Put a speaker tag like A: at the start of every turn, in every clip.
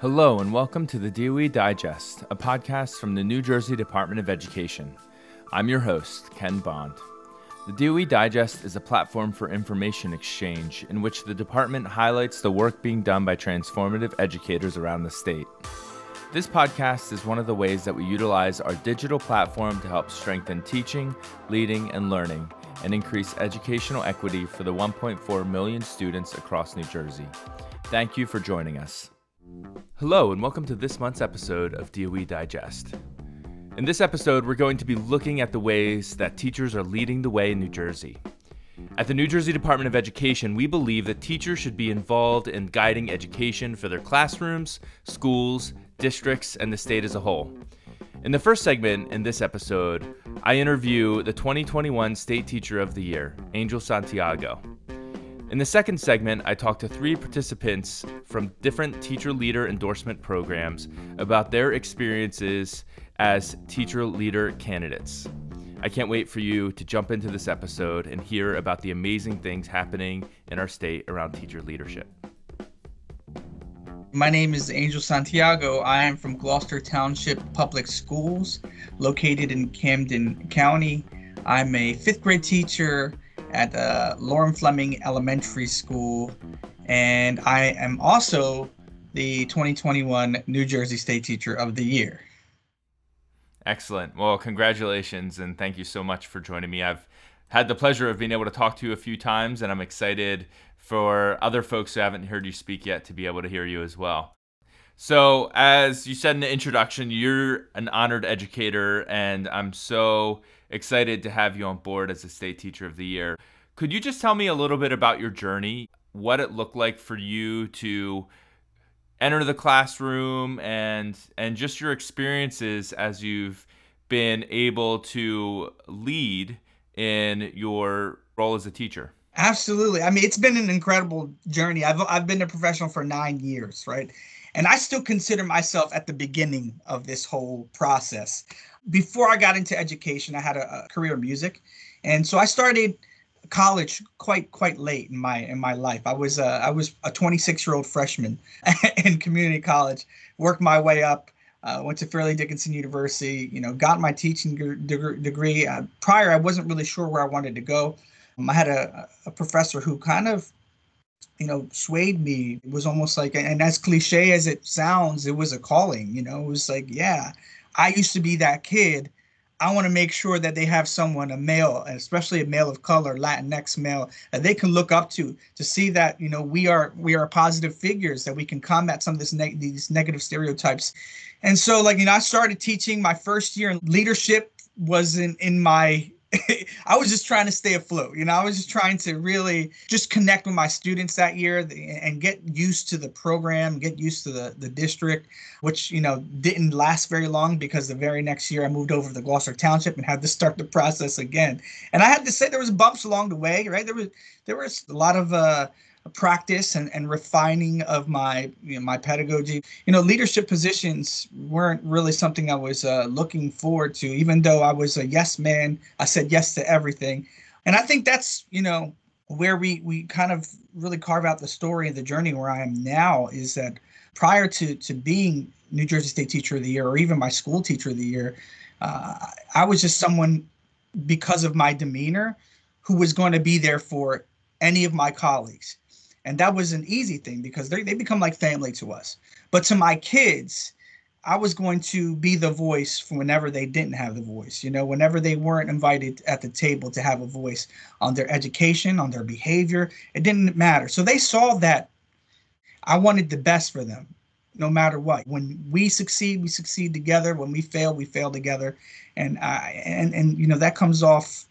A: Hello, and welcome to the DOE Digest, a podcast from the New Jersey Department of Education. I'm your host, Ken Bond. The DOE Digest is a platform for information exchange in which the department highlights the work being done by transformative educators around the state. This podcast is one of the ways that we utilize our digital platform to help strengthen teaching, leading, and learning and increase educational equity for the 1.4 million students across New Jersey. Thank you for joining us. Hello, and welcome to this month's episode of DOE Digest. In this episode, we're going to be looking at the ways that teachers are leading the way in New Jersey. At the New Jersey Department of Education, we believe that teachers should be involved in guiding education for their classrooms, schools, districts, and the state as a whole. In the first segment in this episode, I interview the 2021 State Teacher of the Year, Angel Santiago. In the second segment, I talked to three participants from different teacher leader endorsement programs about their experiences as teacher leader candidates. I can't wait for you to jump into this episode and hear about the amazing things happening in our state around teacher leadership.
B: My name is Angel Santiago. I am from Gloucester Township Public Schools, located in Camden County. I'm a fifth grade teacher at uh, Loring Flemming Elementary School, and I am also the 2021 New Jersey State Teacher of the Year.
A: Excellent. Well, congratulations, and thank you so much for joining me. I've had the pleasure of being able to talk to you a few times, and I'm excited for other folks who haven't heard you speak yet to be able to hear you as well. So, as you said in the introduction, you're an honored educator, and I'm so excited to have you on board as a state teacher of the year. Could you just tell me a little bit about your journey, what it looked like for you to enter the classroom and and just your experiences as you've been able to lead in your role as a teacher?
B: Absolutely. I mean, it's been an incredible journey. I've I've been a professional for 9 years, right? And I still consider myself at the beginning of this whole process before I got into education, I had a, a career in music, and so I started college quite quite late in my in my life. I was uh, I was a 26 year old freshman in community college. Worked my way up. Uh, went to Fairleigh Dickinson University. You know, got my teaching de- degree. Uh, prior, I wasn't really sure where I wanted to go. Um, I had a, a professor who kind of, you know, swayed me. It was almost like, and as cliche as it sounds, it was a calling. You know, it was like, yeah, I used to be that kid. I want to make sure that they have someone, a male, especially a male of color, Latinx male, that they can look up to to see that you know we are we are positive figures that we can combat some of this neg- these negative stereotypes. And so, like you know, I started teaching my first year in leadership was in in my I was just trying to stay afloat. You know, I was just trying to really just connect with my students that year and get used to the program, get used to the, the district, which, you know, didn't last very long because the very next year I moved over to Gloucester Township and had to start the process again. And I had to say there was bumps along the way, right? There was there was a lot of uh practice and, and refining of my you know, my pedagogy. You know, leadership positions weren't really something I was uh, looking forward to. Even though I was a yes man, I said yes to everything, and I think that's you know where we we kind of really carve out the story and the journey where I am now is that prior to to being New Jersey State Teacher of the Year or even my school Teacher of the Year, uh, I was just someone because of my demeanor who was going to be there for any of my colleagues and that was an easy thing because they, they become like family to us. But to my kids i was going to be the voice for whenever they didn't have the voice you know whenever they weren't invited at the table to have a voice on their education on their behavior it didn't matter. So they saw that i wanted the best for them no matter what. When we succeed we succeed together. When we fail we fail together. And i and and you know that comes off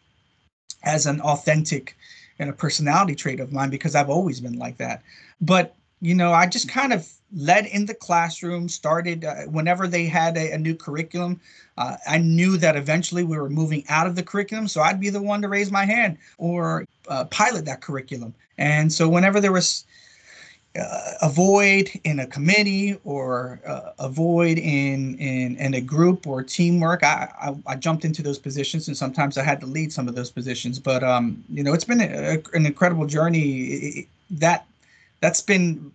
B: as an authentic and a personality trait of mine because I've always been like that. But you know, I just kind of led in the classroom, started uh, whenever they had a, a new curriculum. Uh, I knew that eventually we were moving out of the curriculum, so I'd be the one to raise my hand or uh, pilot that curriculum. And so whenever there was uh, a in a committee or uh, a in, in in a group or teamwork, I, I, I jumped into those positions, and sometimes I had to lead some of those positions. But um, you know, it's been a, an incredible journey. That that's been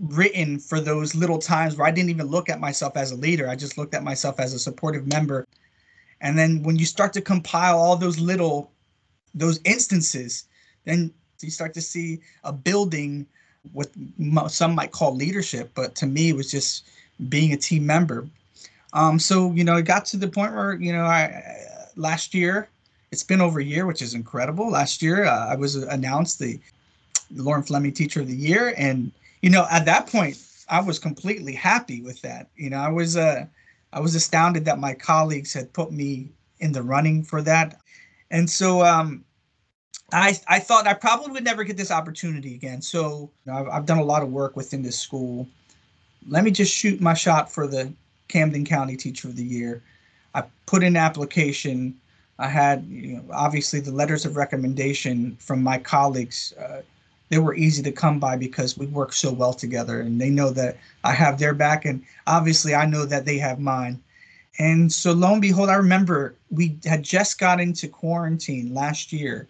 B: written for those little times where I didn't even look at myself as a leader. I just looked at myself as a supportive member. And then when you start to compile all those little those instances, then you start to see a building what some might call leadership, but to me it was just being a team member. Um, so you know, it got to the point where you know, I last year, it's been over a year, which is incredible. Last year, uh, I was announced the Loring Flemming Teacher of the Year, and you know, at that point, I was completely happy with that. You know, I was uh, I was astounded that my colleagues had put me in the running for that, and so um, I I thought I probably would never get this opportunity again. So you know, I've, I've done a lot of work within this school. Let me just shoot my shot for the Camden County Teacher of the Year. I put in an application. I had you know, obviously the letters of recommendation from my colleagues. Uh, they were easy to come by because we work so well together and they know that I have their back and obviously I know that they have mine. And so lo and behold, I remember we had just got into quarantine last year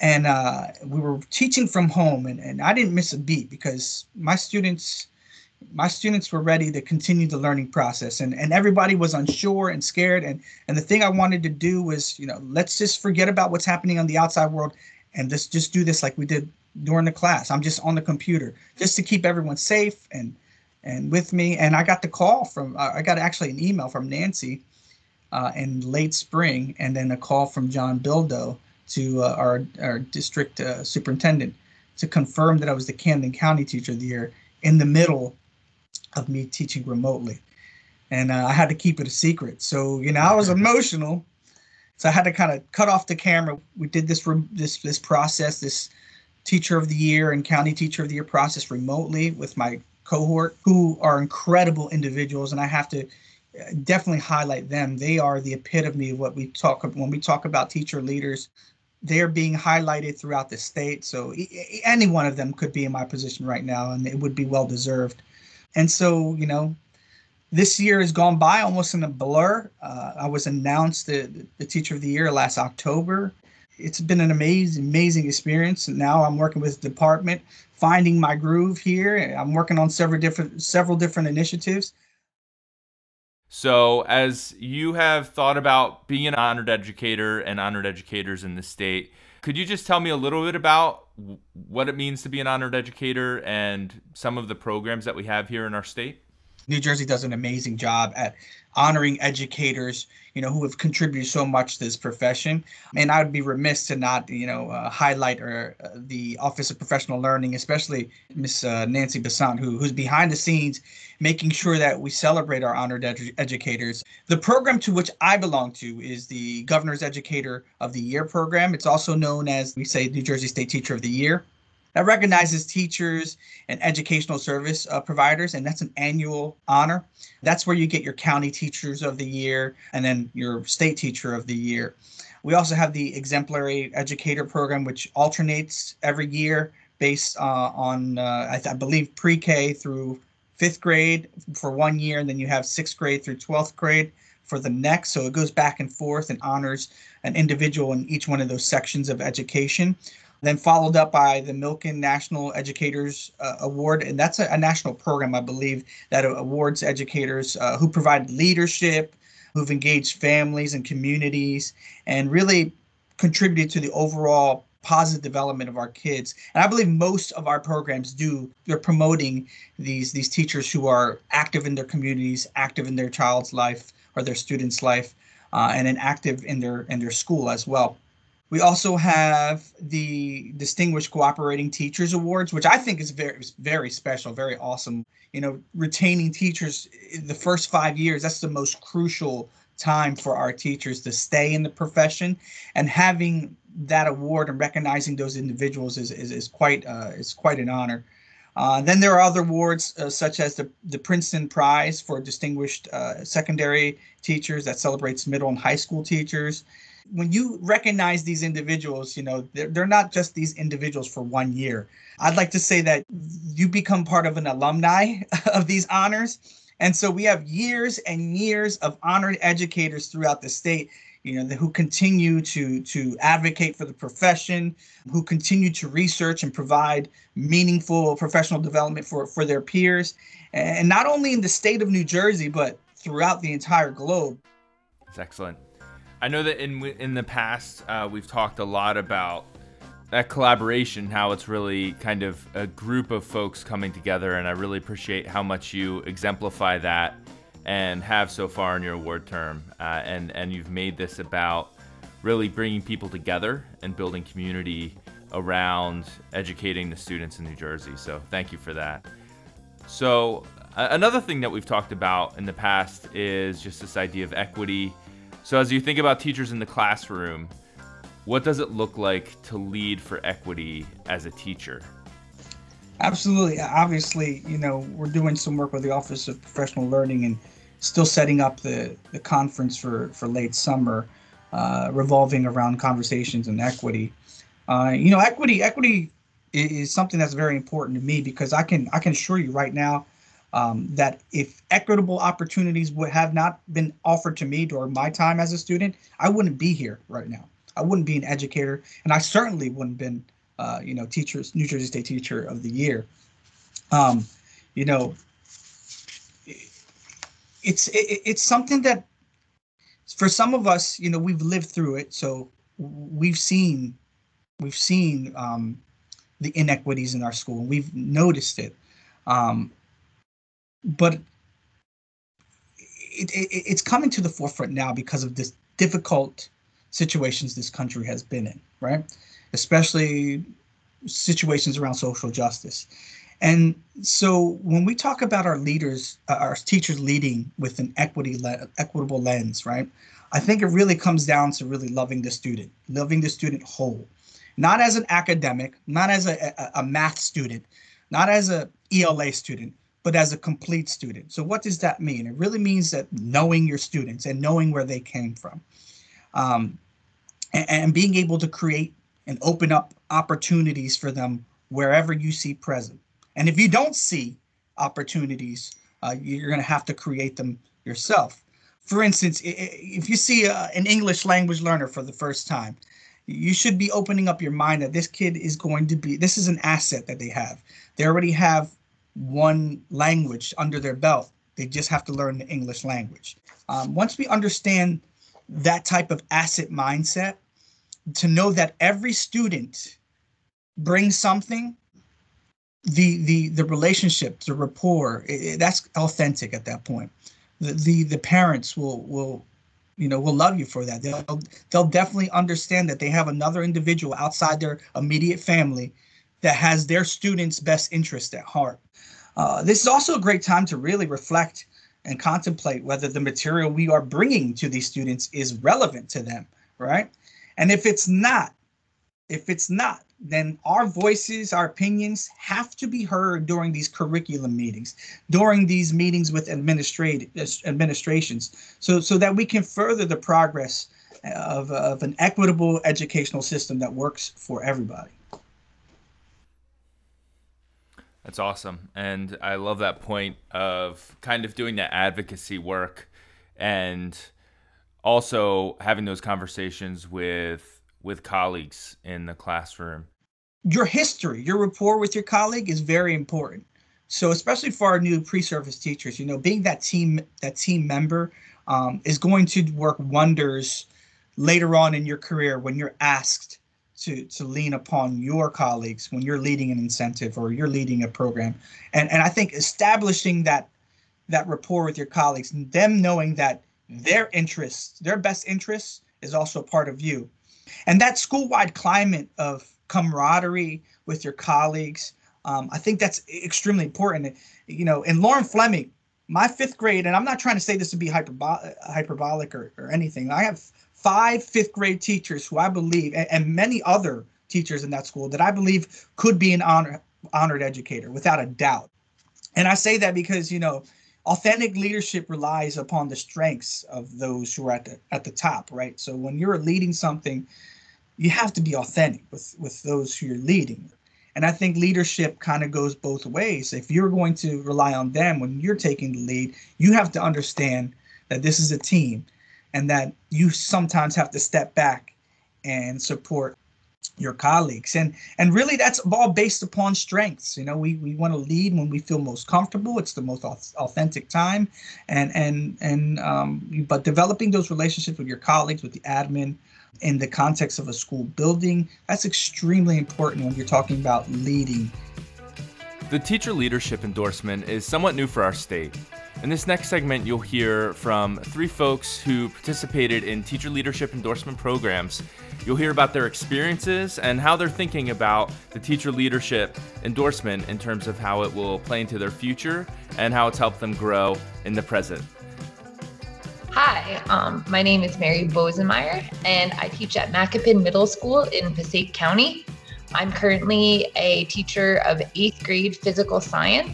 B: and uh, we were teaching from home and, and I didn't miss a beat because my students my students were ready to continue the learning process and, and everybody was unsure and scared and and the thing I wanted to do was you know let's just forget about what's happening on the outside world and let's just do this like we did during the class. I'm just on the computer just to keep everyone safe and and with me. And I got the call from uh, I got actually an email from Nancy uh, in late spring, and then a call from John Bilodeau to uh, our our district uh, superintendent to confirm that I was the Camden County Teacher of the Year in the middle of me teaching remotely. And uh, I had to keep it a secret. So you know I was emotional. So I had to kind of cut off the camera. We did this this this process, this Teacher of the Year and County Teacher of the Year process remotely with my cohort, who are incredible individuals, and I have to uh, definitely highlight them. They are the epitome of what we talk when we talk about teacher leaders. They're being highlighted throughout the state, so any one of them could be in my position right now, and it would be well deserved. And so, you know, this year has gone by almost in a blur. Uh, I was announced the, the Teacher of the Year last October it's been an amazing, amazing experience. And now I'm working with the department, finding my groove here. I'm working on several different, several different initiatives.
A: So, as you have thought about being an honored educator and honored educators in the state, could you just tell me a little bit about what it means to be an honored educator and some of the programs that we have here in our state?
B: New Jersey does an amazing job at honoring educators, you know, who have contributed so much to this profession. And I would be remiss to not, you know, uh, highlight or uh, the Office of Professional Learning, especially Miss uh, Nancy Basant, who who's behind the scenes, making sure that we celebrate our honored edu- educators. The program to which I belong to is the Governor's Educator of the Year program. It's also known as we say New Jersey State Teacher of the Year that recognizes teachers and educational service uh, providers, and that's an annual honor. That's where you get your county teachers of the year and then your state teacher of the year. We also have the exemplary educator program, which alternates every year based uh, on, uh, I, th- I believe, pre K through fifth grade for one year, and then you have sixth grade through 12th grade for the next. So it goes back and forth and honors an individual in each one of those sections of education then followed up by the Milken National Educators uh, Award. And that's a, a, national program, I believe, that awards educators uh, who provide leadership, who've engaged families and communities, and really contributed to the overall positive development of our kids. And I believe most of our programs do. They're promoting these these teachers who are active in their communities, active in their child's life or their student's life, uh, and then active in their in their school as well. We also have the Distinguished Cooperating Teachers Awards, which I think is very, very special, very awesome. You know, retaining teachers the first five years, that's the most crucial time for our teachers to stay in the profession. And having that award and recognizing those individuals is, is, is quite uh, is quite an honor. Uh, then there are other awards uh, such as the, the Princeton Prize for Distinguished uh, Secondary Teachers that celebrates middle and high school teachers when you recognize these individuals, you know, they're, they're not just these individuals for one year. I'd like to say that you become part of an alumni of these honors. And so we have years and years of honored educators throughout the state. you know, who continue to to advocate for the profession, who continue to research and provide meaningful professional development for for their peers, and not only in the state of New Jersey but throughout the entire globe.
A: It's excellent. I know that in in the past uh, we've talked a lot about that collaboration, how it's really kind of a group of folks coming together, and I really appreciate how much you exemplify that and have so far in your award term. Uh, and and you've made this about really bringing people together and building community around educating the students in New Jersey. So thank you for that. So another thing that we've talked about in the past is just this idea of equity. So as you think about teachers in the classroom, what does it look like to lead for equity as a teacher?
B: Absolutely. Obviously, you know, we're doing some work with the Office of Professional Learning and still setting up the, the conference for, for late summer, uh, revolving around conversations and equity. Uh, you know, equity equity is something that's very important to me because I can I can assure you right now um, that if equitable opportunities would have not been offered to me during my time as a student, I wouldn't be here right now. I wouldn't be an educator, and I certainly wouldn't been, uh, you know, teachers New Jersey State Teacher of the Year. Um, you know, it's it, it's something that for some of us, you know, we've lived through it, so we've seen we've seen um, the inequities in our school. and We've noticed it, um, but it, it, it's coming to the forefront now because of this difficult situations this country has been in, right? Especially situations around social justice. And so when we talk about our leaders, uh, our teachers leading with an equity le- equitable lens, right? I think it really comes down to really loving the student, loving the student whole, not as an academic, not as a, a, a math student, not as a ELA student, but as a complete student. So what does that mean? It really means that knowing your students and knowing where they came from, um, and, and being able to create and open up opportunities for them wherever you see present. And if you don't see opportunities, uh, you're going to have to create them yourself. For instance, if you see a, an English language learner for the first time, you should be opening up your mind that this kid is going to be, this is an asset that they have. They already have one language under their belt. They just have to learn the English language. Um, once we understand that type of asset mindset, to know that every student brings something the the the relationship, the rapport, it, that's authentic at that point. The, the the parents will will you know will love you for that. They'll they'll definitely understand that they have another individual outside their immediate family that has their students' best interest at heart. Uh, this is also a great time to really reflect and contemplate whether the material we are bringing to these students is relevant to them, right? And if it's not, if it's not, then our voices, our opinions have to be heard during these curriculum meetings, during these meetings with administrations, so so that we can further the progress of, of an equitable educational system that works for everybody.
A: That's awesome. And I love that point of kind of doing that advocacy work and also having those conversations with with colleagues in the classroom?
B: Your history, your rapport with your colleague is very important. So especially for our new pre-service teachers, you know, being that team that team member um, is going to work wonders later on in your career when you're asked to to lean upon your colleagues when you're leading an incentive or you're leading a program. And and I think establishing that that rapport with your colleagues and them knowing that their interests, their best interests is also part of you and that school-wide climate of camaraderie with your colleagues, um, I think that's extremely important. You know, in Loring Flemming, my fifth grade, and I'm not trying to say this to be hyperbo- hyperbolic or, or anything. I have five fifth grade teachers who I believe, and, and many other teachers in that school that I believe could be an honor, honored educator without a doubt. And I say that because, you know, authentic leadership relies upon the strengths of those who are at the at the top right? So when you're leading something you have to be authentic with with those who you're leading. And i think leadership kind of goes both ways. If you're going to rely on them when you're taking the lead you have to understand that this is a team and that you sometimes have to step back and support your colleagues. And and really that's all based upon strengths. You know we we want to lead when we feel most comfortable. It's the most authentic time. And and and um but developing those relationships with your colleagues with the admin in the context of a school building that's extremely important when you're talking about leading.
A: The teacher leadership endorsement is somewhat new for our state in this next segment, you'll hear from three folks who participated in teacher leadership endorsement programs. You'll hear about their experiences and how they're thinking about the teacher leadership endorsement in terms of how it will play into their future and how it's helped them grow in the present.
C: Hi, um, my name is Mary Bosemeyer, and I teach at Macopin Middle School in Passaic County. I'm currently a teacher of eighth grade physical science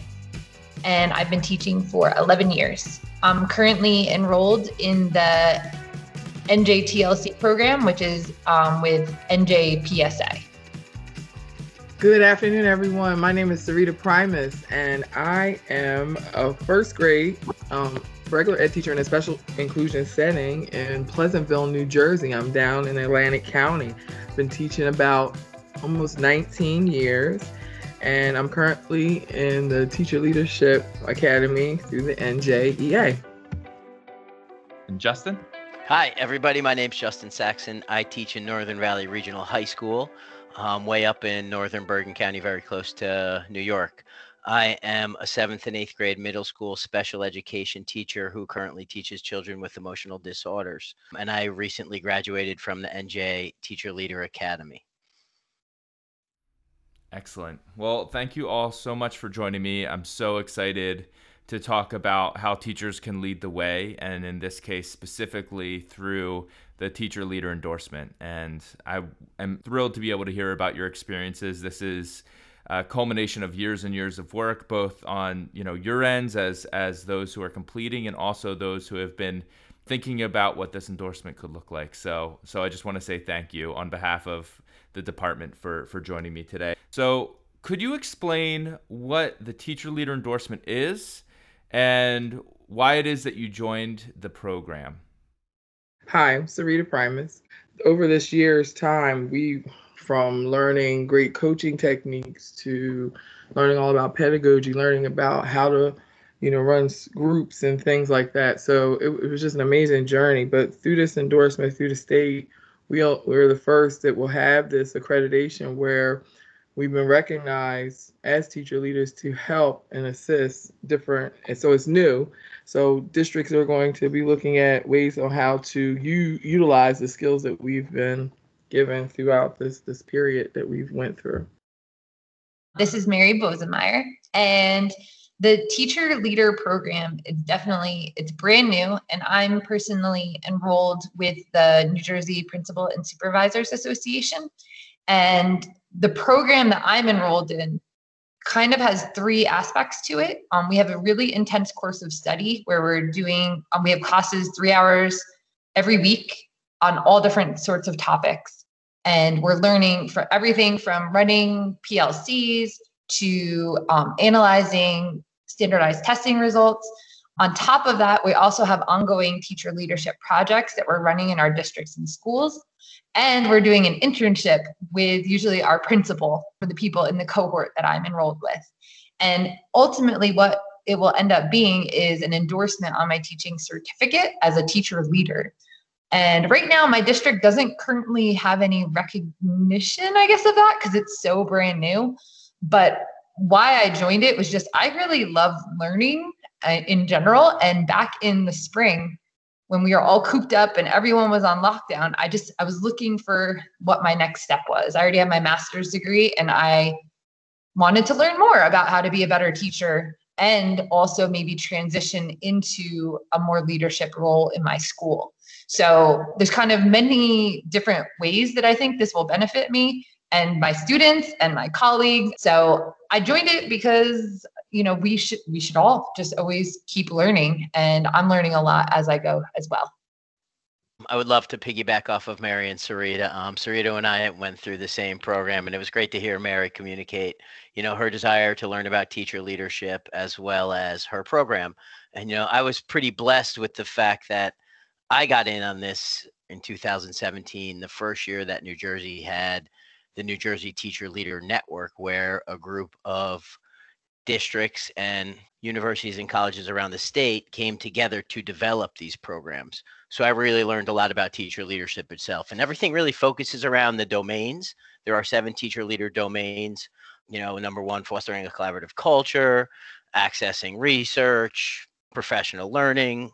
C: and I've been teaching for 11 years. I'm currently enrolled in the NJTLC program, which is um, with NJPSA.
D: Good afternoon, everyone. My name is Sarita Primus, and I am a first grade um, regular ed teacher in a special inclusion setting in Pleasantville, New Jersey. I'm down in Atlantic County. I've Been teaching about almost 19 years and I'm currently in the Teacher Leadership Academy through the NJEA.
A: And Justin?
E: Hi, everybody. My name's Justin Saxon. I teach in Northern Valley Regional High School, um, way up in northern Bergen County, very close to New York. I am a seventh and eighth grade middle school special education teacher who currently teaches children with emotional disorders. And I recently graduated from the NJ Teacher Leader Academy.
A: Excellent. Well, thank you all so much for joining me. I'm so excited to talk about how teachers can lead the way, and in this case, specifically through the teacher leader endorsement. And I am thrilled to be able to hear about your experiences. This is a culmination of years and years of work, both on you know your ends as as those who are completing, and also those who have been thinking about what this endorsement could look like. So, so I just want to say thank you on behalf of the department for for joining me today. So, could you explain what the teacher leader endorsement is and why it is that you joined the program?
D: Hi, I'm Sarita Primus. Over this year's time, we from learning great coaching techniques to learning all about pedagogy, learning about how to, you know, run groups and things like that. So it, it was just an amazing journey. But through this endorsement, through the state, we we're the first that will have this accreditation where we've been recognized as teacher leaders to help and assist different and so it's new. So districts are going to be looking at ways on how to u- utilize the skills that we've been given throughout this this period that we've went through.
C: This is mary bosemeyer and the teacher leader program is definitely it's brand new and i'm personally enrolled with the new jersey principal and supervisors association. And the program that i'm enrolled in kind of has three aspects to it. Um, we have a really intense course of study where we're doing um, we have classes three hours every week on all different sorts of topics. And we're learning for everything from running plcs to um, analyzing standardized testing results. On top of that, we also have ongoing teacher leadership projects that we're running in our districts and schools. And we're doing an internship with usually our principal for the people in the cohort that I'm enrolled with. And ultimately, what it will end up being is an endorsement on my teaching certificate as a teacher leader. And right now, my district doesn't currently have any recognition, I guess, of that because it's so brand new. But why I joined it was just I really love learning uh, in general. And back in the spring, when we were all cooped up and everyone was on lockdown, I just I was looking for what my next step was. I already had my master's degree and I wanted to learn more about how to be a better teacher and also maybe transition into a more leadership role in my school. So there's kind of many different ways that I think this will benefit me and my students and my colleagues. So I joined it because you know we should we should all just always keep learning and I'm learning a lot as I go as well.
E: I would love to piggyback off of Mary and Sarita. Um, Sarita and I went through the same program, and it was great to hear Mary communicate, you know, her desire to learn about teacher leadership as well as her program. And you know, I was pretty blessed with the fact that I got in on this in 2017, the first year that New Jersey had the New Jersey Teacher Leader Network, where a group of districts and universities and colleges around the state came together to develop these programs. So I really learned a lot about teacher leadership itself. And everything really focuses around the domains. There are seven teacher leader domains. You know, number one, fostering a collaborative culture, accessing research, professional learning,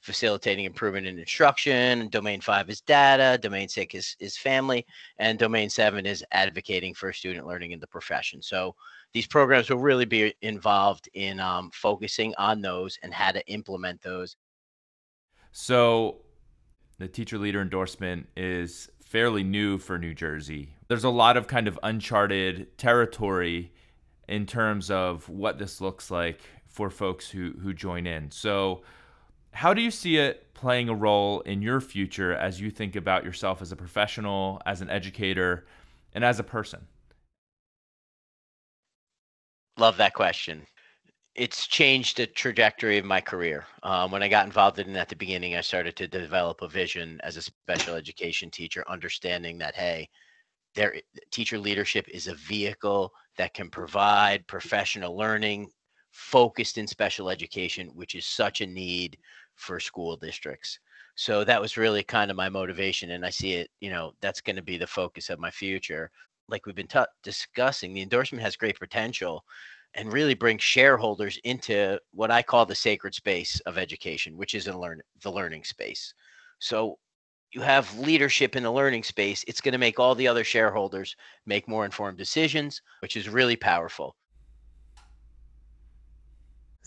E: facilitating improvement in instruction. Domain five is data. Domain six is, is family. And domain seven is advocating for student learning in the profession. So these programs will really be involved in um, focusing on those and how to implement those.
A: So the teacher leader endorsement is fairly new for New Jersey. There's a lot of kind of uncharted territory in terms of what this looks like for folks who who join in. So how do you see it playing a role in your future as you think about yourself as a professional, as an educator, and as a person?
E: Love that question. It's changed the trajectory of my career. Um, when I got involved in it at the beginning, I started to develop a vision as a special education teacher, understanding that, hey, their teacher leadership is a vehicle that can provide professional learning focused in special education, which is such a need for school districts. So that was really kind of my motivation. And I see it, you know, that's going to be the focus of my future. Like we've been t- discussing, the endorsement has great potential and really brings shareholders into what I call the sacred space of education, which is in learn the learning space. So you have leadership in the learning space, it's going to make all the other shareholders make more informed decisions, which is really powerful.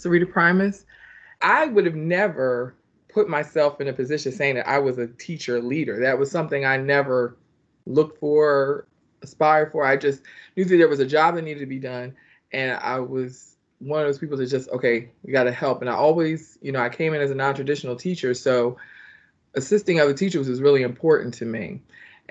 D: Sarita Primus, I would have never put myself in a position saying that I was a teacher leader. That was something I never looked for, aspired for. I just knew that there was a job that needed to be done. And I was one of those people that just, okay, we got to help. And I always, you know, I came in as a non traditional teacher. So assisting other teachers was really important to me.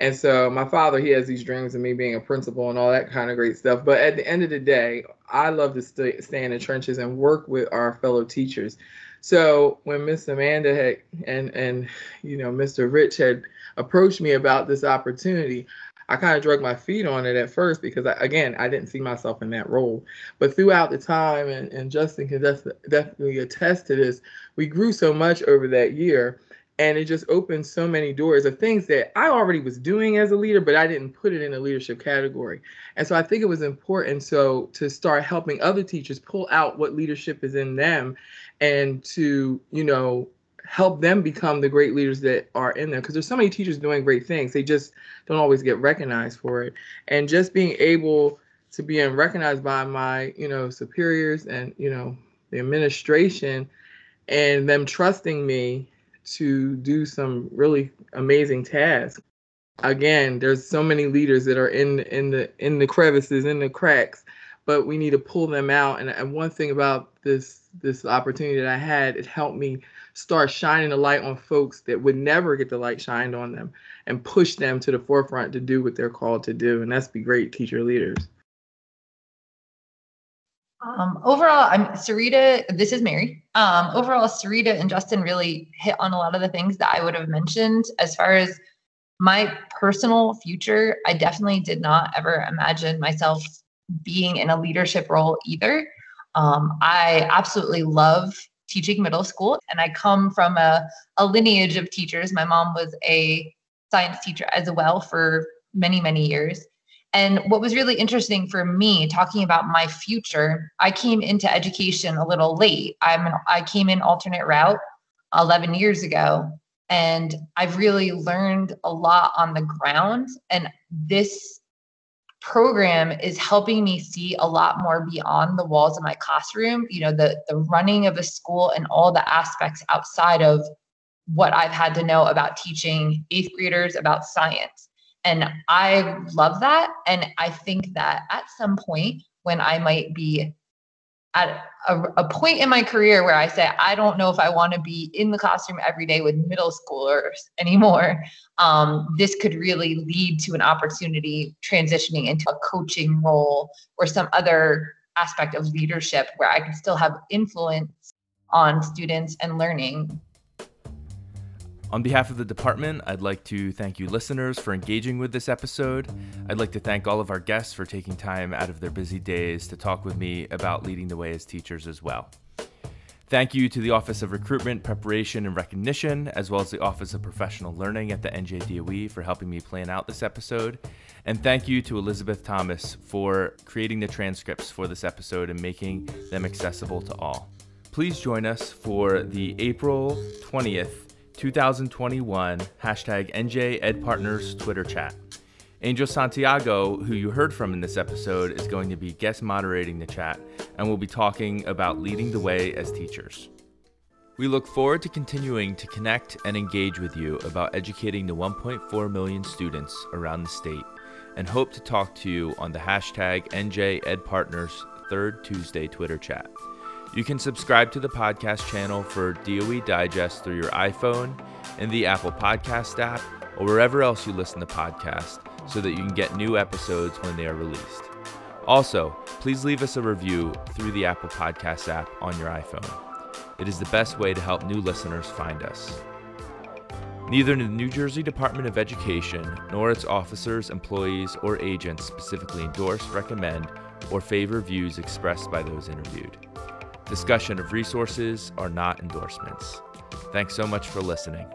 D: And so my father, he has these dreams of me being a principal and all that kind of great stuff. But at the end of the day, I love to st- stay in the trenches and work with our fellow teachers. So when Miss Amanda had and and you know Mr. Rich had approached me about this opportunity, I kind of drug my feet on it at first because I, again I didn't see myself in that role. But throughout the time, and, and Justin can def- definitely attest to this, we grew so much over that year and it just opened so many doors of things that I already was doing as a leader, but I didn't put it in a leadership category. And so I think it was important so to start helping other teachers pull out what leadership is in them and to, you know, help them become the great leaders that are in there because there's so many teachers doing great things. They just don't always get recognized for it. And just being able to be recognized by my, you know, superiors and, you know, the administration and them trusting me to do some really amazing tasks. Again, there's so many leaders that are in in the in the crevices, in the cracks, but we need to pull them out. And, and one thing about this this opportunity that I had, it helped me start shining the light on folks that would never get the light shined on them and push them to the forefront to do what they're called to do. And that's be great teacher leaders.
C: Um, overall, I'm Sarita. This is Mary. Um, overall, Sarita and Justin really hit on a lot of the things that I would have mentioned. As far as my personal future, I definitely did not ever imagine myself being in a leadership role either. Um, I absolutely love teaching middle school, and I come from a, a lineage of teachers. My mom was a science teacher as well for many, many years. And what was really interesting for me talking about my future, I came into education a little late. I'm an, I came in alternate route 11 years ago and I've really learned a lot on the ground and this program is helping me see a lot more beyond the walls of my classroom, you know, the the running of a school and all the aspects outside of what I've had to know about teaching 8th graders about science and I love that. And I think that at some point when I might be at a, a, point in my career where I say, I don't know if I want to be in the classroom every day with middle schoolers anymore, um, this could really lead to an opportunity transitioning into a coaching role or some other aspect of leadership where I can still have influence on students and learning
A: On behalf of the department, I'd like to thank you listeners for engaging with this episode. I'd like to thank all of our guests for taking time out of their busy days to talk with me about leading the way as teachers as well. Thank you to the Office of Recruitment, Preparation, and Recognition, as well as the Office of Professional Learning at the NJDOE for helping me plan out this episode. And thank you to Elizabeth Thomas for creating the transcripts for this episode and making them accessible to all. Please join us for the April 20th 2021 hashtag NJ Ed Partners Twitter chat. Angel Santiago, who you heard from in this episode, is going to be guest moderating the chat and we'll be talking about leading the way as teachers. We look forward to continuing to connect and engage with you about educating the 1.4 million students around the state and hope to talk to you on the hashtag NJ Ed Partners Third Tuesday Twitter chat. You can subscribe to the podcast channel for DOE Digest through your iPhone in the Apple Podcast app or wherever else you listen to podcasts so that you can get new episodes when they are released. Also, please leave us a review through the Apple Podcast app on your iPhone. It is the best way to help new listeners find us. Neither the New Jersey Department of Education nor its officers, employees, or agents specifically endorse, recommend, or favor views expressed by those interviewed. Discussion of resources are not endorsements. Thanks so much for listening.